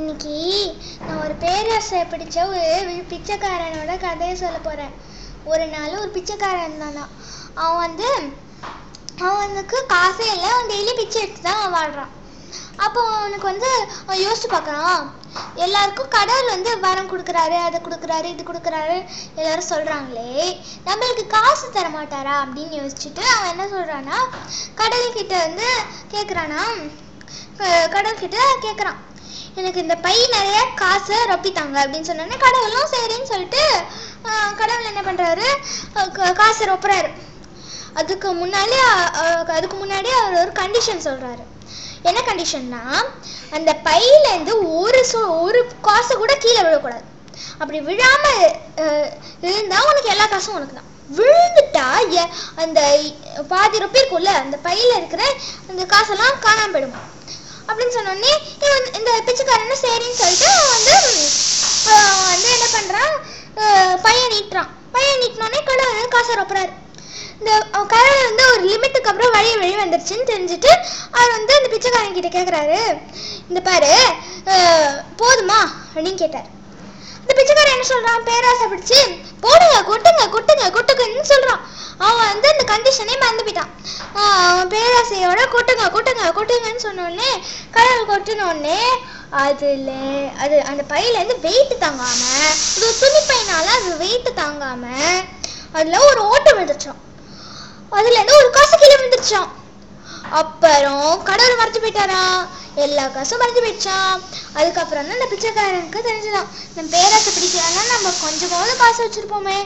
இன்னைக்கு நான் ஒரு பேராசை பிடிச்ச ஒரு பிச்சைக்காரனோட கதையை சொல்ல போறேன். ஒரு நாள் ஒரு பிச்சைக்காரன் தானா அவன் வந்து அவனுக்கு காசே இல்லை. அவன் டெய்லி பிச்சை எடுத்து தான் அவன் வாழ்றான். அப்போ அவனுக்கு வந்து அவன் யோசிச்சு பார்க்கறான். எல்லாருக்கும் கடவுள் வந்து வரம் கொடுக்குறாரு அதை கொடுக்குறாரு இது கொடுக்குறாரு. எல்லாரும் சொல்றாங்களே நம்மளுக்கு காசு தர மாட்டாரா அப்படின்னு யோசிச்சுட்டு அவன் என்ன சொல்றான்னா கடவுள்கிட்ட வந்து கேட்குறானா கடவுள்கிட்ட கேட்குறான் எனக்கு இந்த பை நிறைய காசை ரொப்பித்தாங்க அப்படின்னு சொன்னோடனே கடவுளும் சரின்னு சொல்லிட்டு கடவுள் என்ன பண்றாரு? கா- காசை ரொப்புறாரு. அதுக்கு முன்னாடி அதுக்கு முன்னாடி அவர் ஒரு கண்டிஷன் சொல்றாரு. என்ன கண்டிஷன்னா அந்த பையில இருந்து ஒரு சொ ஒரு காசு கூட கீழே விழக்கூடாது. அப்படி விழாம இருந்தால் இருந்தா உனக்கு எல்லா காசும் உனக்கு தான் விழுந்துட்டா எ- அந்த பாதி ரொப்பி இருக்கும்ல அந்த பையில இருக்கிற அந்த காசெல்லாம் காணாம போயிடுமா? அப்படின்னு சொன்னோடனே இந்த பிச்சைக்காரன் சரின்னு சொல்லிட்டு வந்து வந்து என்ன பண்றான்? பையன் நீட்டுறான். பையன் நீட்டினோடனே கடவுள் காசை ரொப்புறாரு. இந்த அவன் கடவுள் வந்து ஒரு லிமிட்டுக்கு அப்புறம் வழி வழி வந்துருச்சுன்னு தெரிஞ்சுட்டு அவர் வந்து அந்த பிச்சைக்காரன் கிட்ட கேக்குறாரு. இந்த பாரு போதுமா? அப்படின்னு கேட்டார். இந்த பிச்சைக்காரன் என்ன சொல்றான்? பேராசை பிடிச்சு போடுங்க கொட்டுங்க கொட்டுங்க கொட்டுங்கன்னு சொல்றான். அவன் வந்து அந்த கண்டிஷனே மறந்து போயிட்டான். ஆஹ் கொட்டுங்க கொட்டுங்க கொட்டுங்கன்னு சொன்னோடனே கடவுள் கொட்டினோடனே அதுல அது அந்த பையில இருந்து வெயிட் தாங்காம இது ஒரு துணி பையனால அது வெயிட் தாங்காம அதுல ஒரு ஓட்டம் விழுந்துச்சான் அதுல இருந்து ஒரு காசு கீழே விழுந்துருச்சான் அப்புறம் கடவுள் மறைச்சு போயிட்டாரா? எல்லா காசும் மறைஞ்சு போயிடுச்சான் அதுக்கப்புறம் தான் இந்த பிச்சைக்காரனுக்கு தெரிஞ்சுதான். நம்ம பேராசை பிடிக்கலன்னா நம்ம கொஞ்சமாவது காசு வச்சிருப்போமே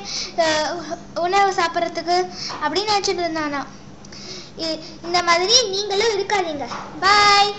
உணவு சாப்பிட்றதுக்கு அப்படின்னு நினைச்சிட்டு இருந்தானா. இந்த மாதிரி நீங்களும் இருக்காதீங்க. பாய்